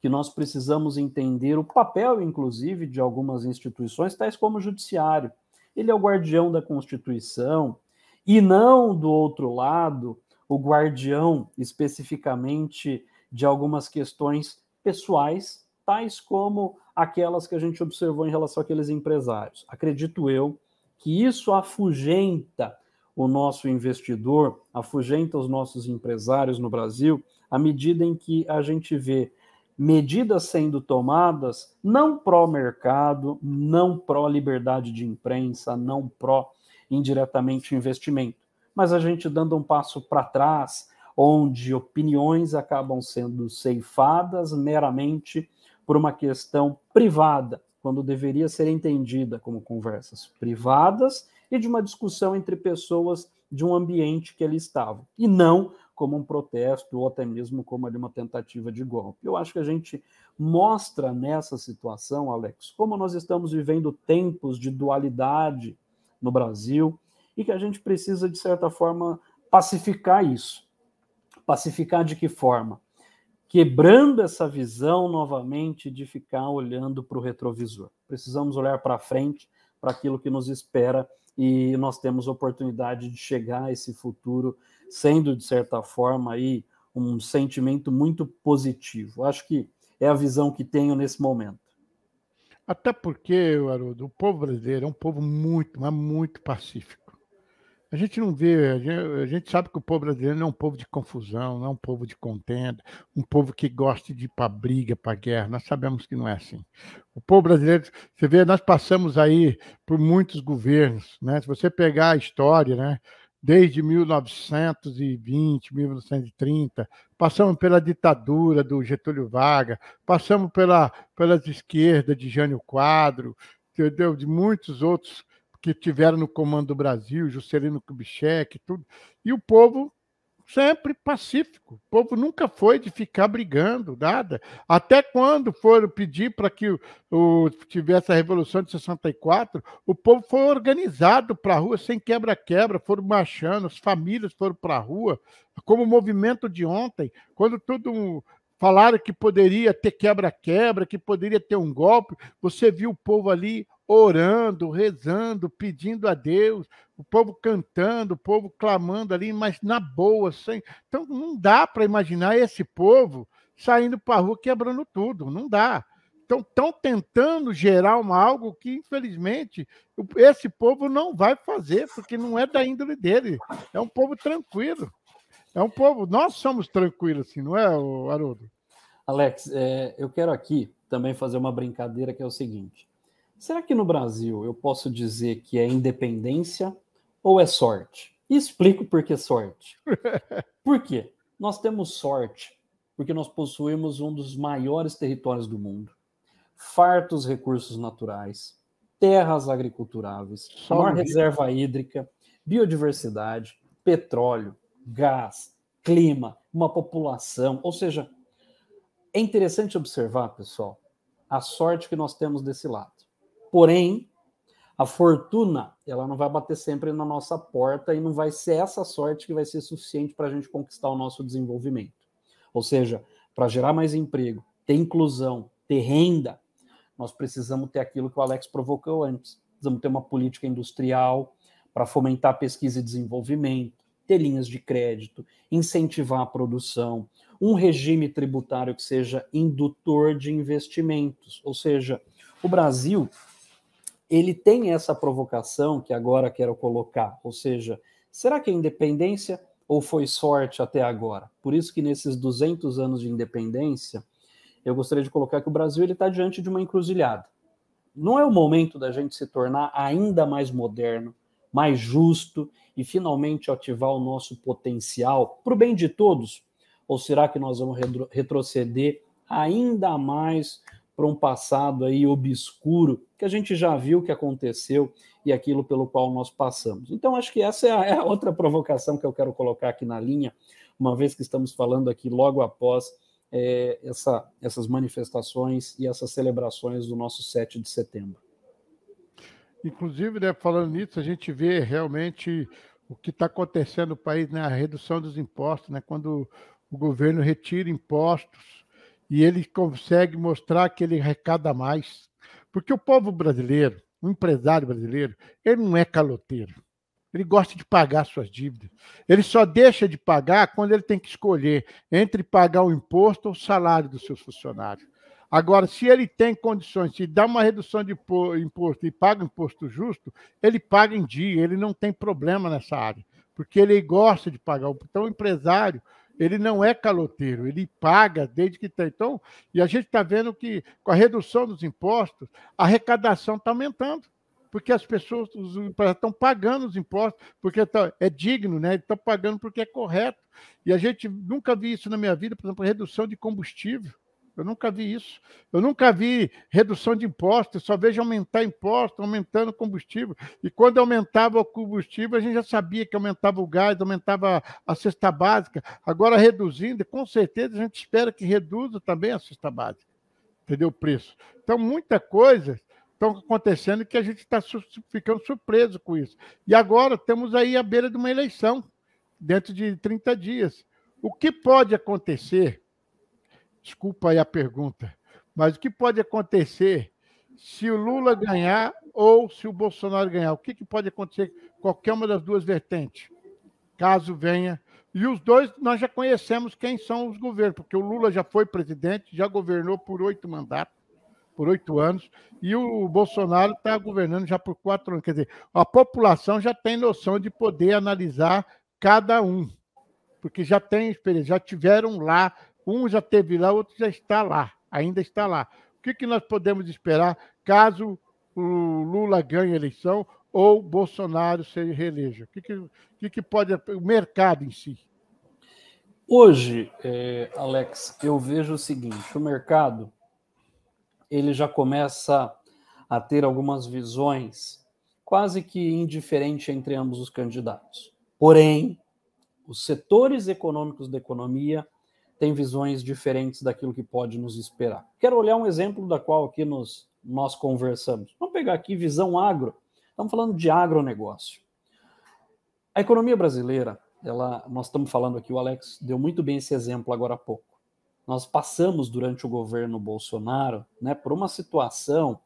que nós precisamos entender o papel, inclusive, de algumas instituições, tais como o judiciário, ele é o guardião da Constituição e não do outro lado o guardião especificamente de algumas questões pessoais, tais como aquelas que a gente observou em relação àqueles empresários. Acredito eu que isso afugenta o nosso investidor, afugenta os nossos empresários no Brasil, à medida em que a gente vê medidas sendo tomadas não pró-mercado, não pró-liberdade de imprensa, não pró indiretamente investimento, mas a gente dando um passo para trás, onde opiniões acabam sendo ceifadas meramente por uma questão privada, quando deveria ser entendida como conversas privadas e de uma discussão entre pessoas de um ambiente que ali estavam, e não como um protesto ou até mesmo como uma tentativa de golpe. Eu acho que a gente mostra nessa situação, Alex, como nós estamos vivendo tempos de dualidade no Brasil e que a gente precisa, de certa forma, pacificar isso. Pacificar de que forma? Quebrando essa visão novamente de ficar olhando para o retrovisor. Precisamos olhar para frente, para aquilo que nos espera e nós temos oportunidade de chegar a esse futuro sendo, de certa forma, aí um sentimento muito positivo. Acho que é a visão que tenho nesse momento. Até porque, Haroldo, o povo brasileiro é um povo muito, mas muito pacífico. A gente não vê, a gente, a gente, sabe que o povo brasileiro não é um povo de confusão, não é um povo de contenda, um povo que gosta de ir para briga, para guerra. Nós sabemos que não é assim. O povo brasileiro, você vê, nós passamos aí por muitos governos, né? Se você pegar a história, né? desde 1920, 1930, passamos pela ditadura do Getúlio Vargas, passamos pela, pelas esquerdas de Jânio Quadro, entendeu? de muitos outros que tiveram no comando do Brasil, Juscelino Kubitschek, tudo. E o povo sempre pacífico. O povo nunca foi de ficar brigando, nada. Até quando foram pedir para que o, o, tivesse a Revolução de 64, o povo foi organizado para a rua sem quebra-quebra, foram marchando, as famílias foram para a rua, como o movimento de ontem, quando tudo falaram que poderia ter quebra-quebra, que poderia ter um golpe, você viu o povo ali orando, rezando, pedindo a Deus, o povo cantando, o povo clamando ali, mas na boa, sem. Então não dá para imaginar esse povo saindo para a rua quebrando tudo, não dá. Então estão tentando gerar uma, algo que, infelizmente, esse povo não vai fazer, porque não é da índole dele. É um povo tranquilo. É um povo. Nós somos tranquilos, assim, não é, Haroldo? Alex, é, eu quero aqui também fazer uma brincadeira que é o seguinte. Será que no Brasil eu posso dizer que é independência ou é sorte? E explico por que sorte. Por quê? Nós temos sorte porque nós possuímos um dos maiores territórios do mundo, fartos recursos naturais, terras agriculturáveis, a maior reserva hídrica, biodiversidade, petróleo, gás, clima, uma população. Ou seja, é interessante observar, pessoal, a sorte que nós temos desse lado. Porém, a fortuna, ela não vai bater sempre na nossa porta e não vai ser essa sorte que vai ser suficiente para a gente conquistar o nosso desenvolvimento. Ou seja, para gerar mais emprego, ter inclusão, ter renda, nós precisamos ter aquilo que o Alex provocou antes. Precisamos ter uma política industrial para fomentar pesquisa e desenvolvimento, ter linhas de crédito, incentivar a produção, um regime tributário que seja indutor de investimentos. Ou seja, o Brasil ele tem essa provocação que agora quero colocar, ou seja, será que é independência ou foi sorte até agora? Por isso que nesses 200 anos de independência, eu gostaria de colocar que o Brasil está diante de uma encruzilhada. Não é o momento da gente se tornar ainda mais moderno, mais justo e finalmente ativar o nosso potencial para o bem de todos? Ou será que nós vamos retroceder ainda mais para um passado aí obscuro que a gente já viu que aconteceu e aquilo pelo qual nós passamos. Então, acho que essa é a, é a outra provocação que eu quero colocar aqui na linha, uma vez que estamos falando aqui logo após é, essa, essas manifestações e essas celebrações do nosso 7 de setembro. Inclusive, né, falando nisso, a gente vê realmente o que está acontecendo no país, né, a redução dos impostos, né, quando o governo retira impostos e ele consegue mostrar que ele arrecada mais. Porque o povo brasileiro, o empresário brasileiro, ele não é caloteiro. Ele gosta de pagar suas dívidas. Ele só deixa de pagar quando ele tem que escolher entre pagar o imposto ou o salário dos seus funcionários. Agora, se ele tem condições de dar uma redução de imposto e paga imposto justo, ele paga em dia, ele não tem problema nessa área, porque ele gosta de pagar. Então, o empresário, ele não é caloteiro, ele paga desde que tem. Então, e a gente está vendo que com a redução dos impostos, a arrecadação está aumentando porque as pessoas estão pagando os impostos, porque tá, é digno, né? Estão pagando porque é correto. E a gente nunca vi isso na minha vida, por exemplo, redução de combustível. Eu nunca vi isso. Eu nunca vi redução de impostos, só vejo aumentar impostos, aumentando combustível. E quando aumentava o combustível, a gente já sabia que aumentava o gás, aumentava a cesta básica. Agora, reduzindo, com certeza a gente espera que reduza também a cesta básica. Entendeu? O preço. Então, muita coisa estão acontecendo que a gente está ficando surpreso com isso. E agora temos aí a beira de uma eleição, dentro de 30 dias. O que pode acontecer Desculpa aí a pergunta, mas o que pode acontecer se o Lula ganhar ou se o Bolsonaro ganhar? O que, que pode acontecer qualquer uma das duas vertentes, caso venha? E os dois nós já conhecemos quem são os governos, porque o Lula já foi presidente, já governou por oito mandatos, por oito anos, e o Bolsonaro está governando já por quatro anos. Quer dizer, a população já tem noção de poder analisar cada um, porque já tem experiência, já tiveram lá um já teve lá, outro já está lá, ainda está lá. O que, que nós podemos esperar caso o Lula ganhe a eleição ou Bolsonaro se reeleja? O que, que, que, pode. O mercado em si. Hoje, é, Alex, eu vejo o seguinte: o mercado ele já começa a ter algumas visões quase que indiferente entre ambos os candidatos. Porém, os setores econômicos da economia tem visões diferentes daquilo que pode nos esperar. Quero olhar um exemplo da qual aqui nos, nós conversamos. Vamos pegar aqui visão agro. Estamos falando de agronegócio. A economia brasileira, ela, nós estamos falando aqui, o Alex deu muito bem esse exemplo agora há pouco. Nós passamos durante o governo Bolsonaro né, por uma situação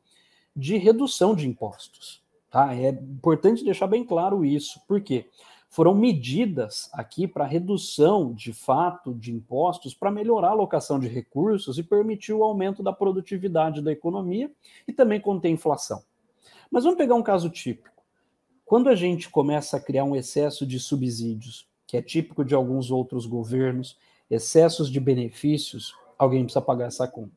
de redução de impostos. Tá? É importante deixar bem claro isso. Por quê? Foram medidas aqui para redução de fato de impostos para melhorar a alocação de recursos e permitir o aumento da produtividade da economia e também conter inflação. Mas vamos pegar um caso típico. Quando a gente começa a criar um excesso de subsídios, que é típico de alguns outros governos, excessos de benefícios, alguém precisa pagar essa conta.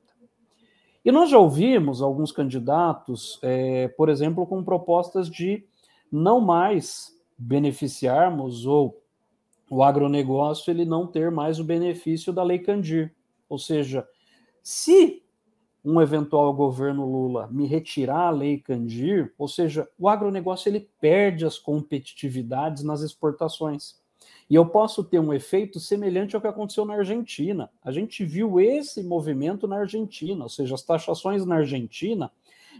E nós já ouvimos alguns candidatos, é, por exemplo, com propostas de não mais beneficiarmos ou o agronegócio ele não ter mais o benefício da Lei Candir. Ou seja, se um eventual governo Lula me retirar a Lei Candir, ou seja, o agronegócio ele perde as competitividades nas exportações. E eu posso ter um efeito semelhante ao que aconteceu na Argentina. A gente viu esse movimento na Argentina, ou seja, as taxações na Argentina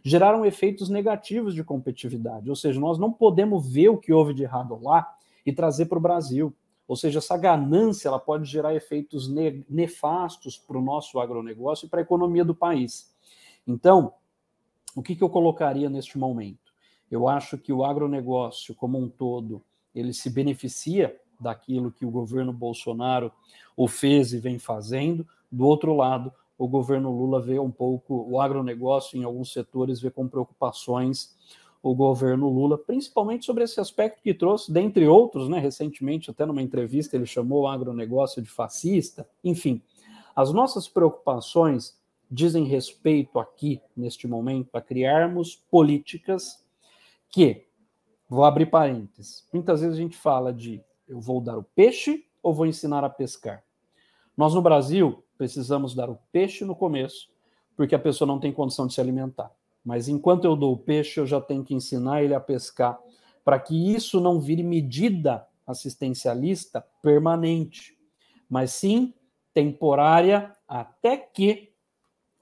geraram efeitos negativos de competitividade. Ou seja, nós não podemos ver o que houve de errado lá e trazer para o Brasil. Ou seja, essa ganância ela pode gerar efeitos nefastos para o nosso agronegócio e para a economia do país. Então, o que, que eu colocaria neste momento? Eu acho que o agronegócio, como um todo, ele se beneficia daquilo que o governo Bolsonaro o fez e vem fazendo. Do outro lado, o governo Lula vê um pouco o agronegócio em alguns setores, vê com preocupações o governo Lula, principalmente sobre esse aspecto que trouxe, dentre outros, né, recentemente, até numa entrevista, ele chamou o agronegócio de fascista. Enfim, as nossas preocupações dizem respeito aqui, neste momento, a criarmos políticas que, vou abrir parênteses, muitas vezes a gente fala de eu vou dar o peixe ou vou ensinar a pescar. Nós no Brasil precisamos dar o peixe no começo, porque a pessoa não tem condição de se alimentar. Mas enquanto eu dou o peixe, eu já tenho que ensinar ele a pescar, para que isso não vire medida assistencialista permanente, mas sim temporária, até que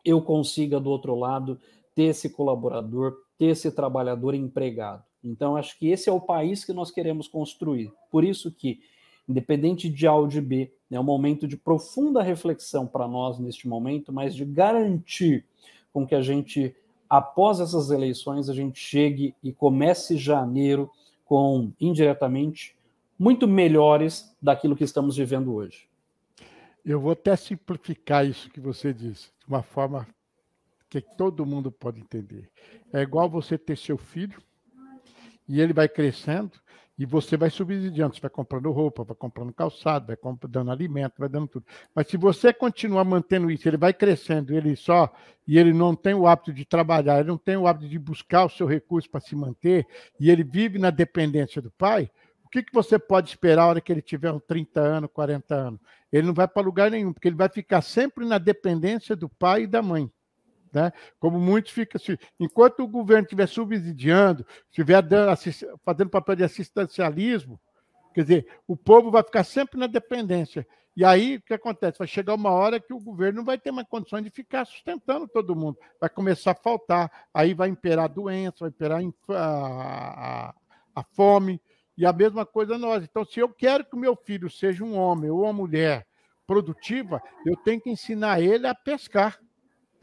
eu consiga, do outro lado, ter esse colaborador, ter esse trabalhador empregado. Então, acho que esse é o país que nós queremos construir. Por isso que, independente de A ou de B, é um momento de profunda reflexão para nós neste momento, mas de garantir com que a gente, após essas eleições, a gente chegue e comece janeiro com, indiretamente, muito melhores daquilo que estamos vivendo hoje. Eu vou até simplificar isso que você disse, de uma forma que todo mundo pode entender. É igual você ter seu filho e ele vai crescendo e você vai subsidiando, você vai comprando roupa, vai comprando calçado, vai comprando, dando alimento, vai dando tudo. Mas se você continuar mantendo isso, ele vai crescendo, ele só, e ele não tem o hábito de trabalhar, ele não tem o hábito de buscar o seu recurso para se manter, e ele vive na dependência do pai, o que, que você pode esperar a hora que ele tiver uns 30 anos, 40 anos? Ele não vai para lugar nenhum, porque ele vai ficar sempre na dependência do pai e da mãe. Né? Como muitos ficam assim, enquanto o governo estiver subsidiando, estiver fazendo papel de assistencialismo, quer dizer, o povo vai ficar sempre na dependência. E aí o que acontece? Vai chegar uma hora que o governo não vai ter mais condições de ficar sustentando todo mundo. Vai começar a faltar, aí vai imperar a doença, vai imperar a, a, a fome, e a mesma coisa nós. Então, se eu quero que o meu filho seja um homem ou uma mulher produtiva, eu tenho que ensinar ele a pescar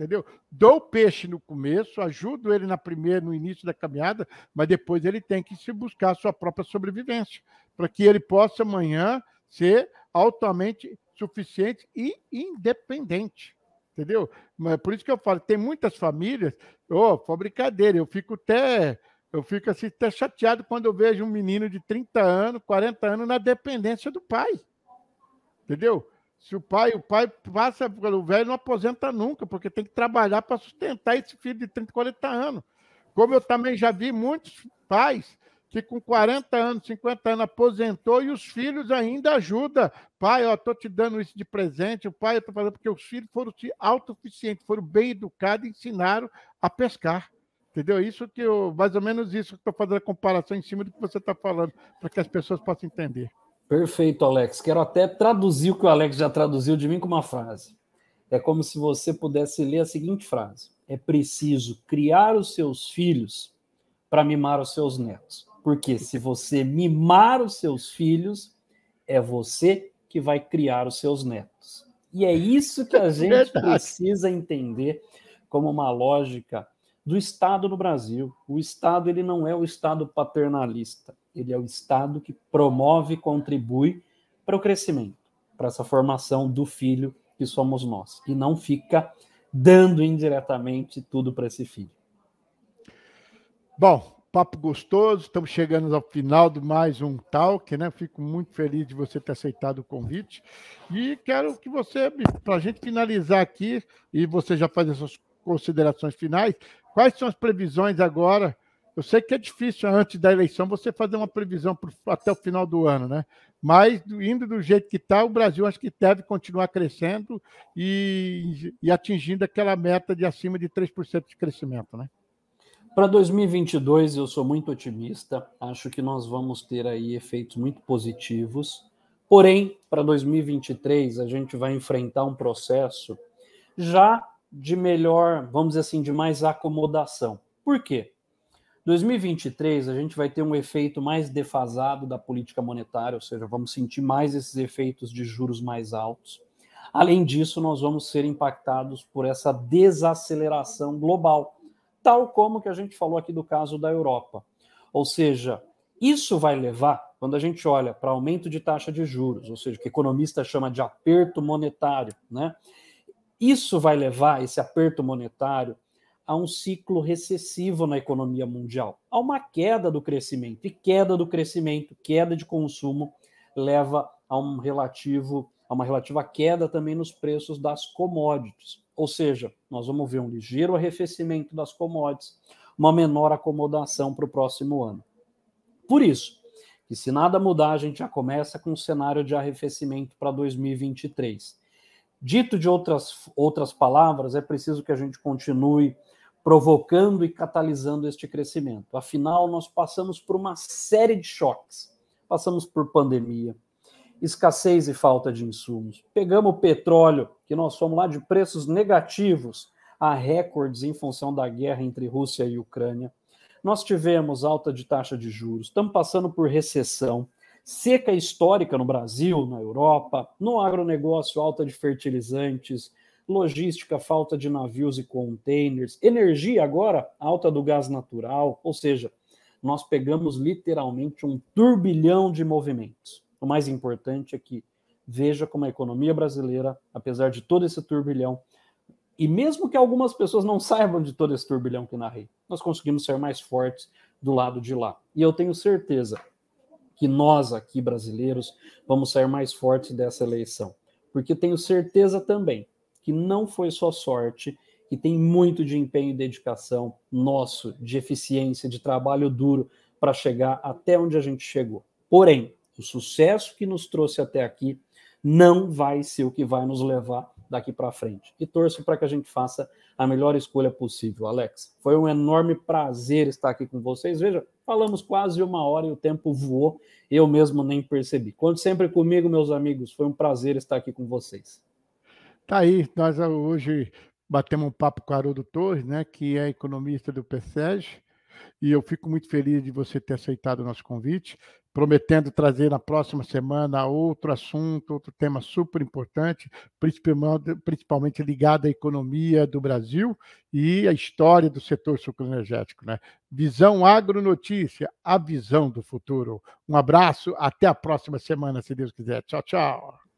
entendeu? Dou o peixe no começo, ajudo ele na primeira, no início da caminhada, mas depois ele tem que se buscar a sua própria sobrevivência, para que ele possa amanhã ser altamente suficiente e independente. Entendeu? Mas por isso que eu falo, tem muitas famílias, oh, foi brincadeira, eu fico até eu fico assim até chateado quando eu vejo um menino de 30 anos, 40 anos na dependência do pai. Entendeu? Se o pai, o pai passa pelo velho, não aposenta nunca, porque tem que trabalhar para sustentar esse filho de 30, 40 anos. Como eu também já vi muitos pais que com 40 anos, 50 anos aposentou e os filhos ainda ajudam. Pai, ó, tô te dando isso de presente. O pai, eu tô falando porque os filhos foram autossuficientes, foram bem educados ensinaram a pescar. Entendeu? Isso que eu, mais ou menos isso que estou fazendo a comparação em cima do que você está falando, para que as pessoas possam entender. Perfeito, Alex. Quero até traduzir o que o Alex já traduziu de mim com uma frase. É como se você pudesse ler a seguinte frase: É preciso criar os seus filhos para mimar os seus netos. Porque se você mimar os seus filhos, é você que vai criar os seus netos. E é isso que a gente Verdade. precisa entender como uma lógica do Estado no Brasil. O Estado ele não é o Estado paternalista ele é o Estado que promove e contribui para o crescimento, para essa formação do filho que somos nós, e não fica dando indiretamente tudo para esse filho. Bom, papo gostoso, estamos chegando ao final de mais um talk, né? Fico muito feliz de você ter aceitado o convite e quero que você, para a gente finalizar aqui, e você já faz as suas considerações finais, quais são as previsões agora eu sei que é difícil antes da eleição você fazer uma previsão pro, até o final do ano, né? Mas indo do jeito que está, o Brasil acho que deve continuar crescendo e, e atingindo aquela meta de acima de 3% de crescimento, né? Para 2022 eu sou muito otimista, acho que nós vamos ter aí efeitos muito positivos. Porém, para 2023 a gente vai enfrentar um processo já de melhor, vamos dizer assim, de mais acomodação. Por quê? 2023 a gente vai ter um efeito mais defasado da política monetária, ou seja, vamos sentir mais esses efeitos de juros mais altos. Além disso, nós vamos ser impactados por essa desaceleração global, tal como que a gente falou aqui do caso da Europa. Ou seja, isso vai levar, quando a gente olha para aumento de taxa de juros, ou seja, o que economista chama de aperto monetário, né? Isso vai levar esse aperto monetário a um ciclo recessivo na economia mundial, a uma queda do crescimento. E queda do crescimento, queda de consumo, leva a um relativo a uma relativa queda também nos preços das commodities. Ou seja, nós vamos ver um ligeiro arrefecimento das commodities, uma menor acomodação para o próximo ano. Por isso, que se nada mudar, a gente já começa com um cenário de arrefecimento para 2023. Dito de outras, outras palavras, é preciso que a gente continue provocando e catalisando este crescimento. Afinal, nós passamos por uma série de choques. Passamos por pandemia, escassez e falta de insumos. Pegamos o petróleo, que nós fomos lá de preços negativos a recordes em função da guerra entre Rússia e Ucrânia. Nós tivemos alta de taxa de juros, estamos passando por recessão, seca histórica no Brasil, na Europa, no agronegócio, alta de fertilizantes, logística, falta de navios e containers, energia agora, alta do gás natural, ou seja, nós pegamos literalmente um turbilhão de movimentos. O mais importante é que veja como a economia brasileira, apesar de todo esse turbilhão, e mesmo que algumas pessoas não saibam de todo esse turbilhão que narrei, nós conseguimos ser mais fortes do lado de lá. E eu tenho certeza que nós aqui brasileiros vamos sair mais fortes dessa eleição, porque tenho certeza também que não foi só sorte, que tem muito de empenho e dedicação nosso, de eficiência, de trabalho duro para chegar até onde a gente chegou. Porém, o sucesso que nos trouxe até aqui não vai ser o que vai nos levar daqui para frente. E torço para que a gente faça a melhor escolha possível, Alex. Foi um enorme prazer estar aqui com vocês. Veja, falamos quase uma hora e o tempo voou, eu mesmo nem percebi. Conte sempre comigo, meus amigos. Foi um prazer estar aqui com vocês. Tá aí, nós hoje batemos um papo com o Haroldo Torres, né, que é economista do PSEG, e eu fico muito feliz de você ter aceitado o nosso convite prometendo trazer na próxima semana outro assunto, outro tema super importante, principalmente ligado à economia do Brasil e à história do setor sucroenergético. Né? Visão Agronotícia, a visão do futuro. Um abraço, até a próxima semana, se Deus quiser. Tchau, tchau.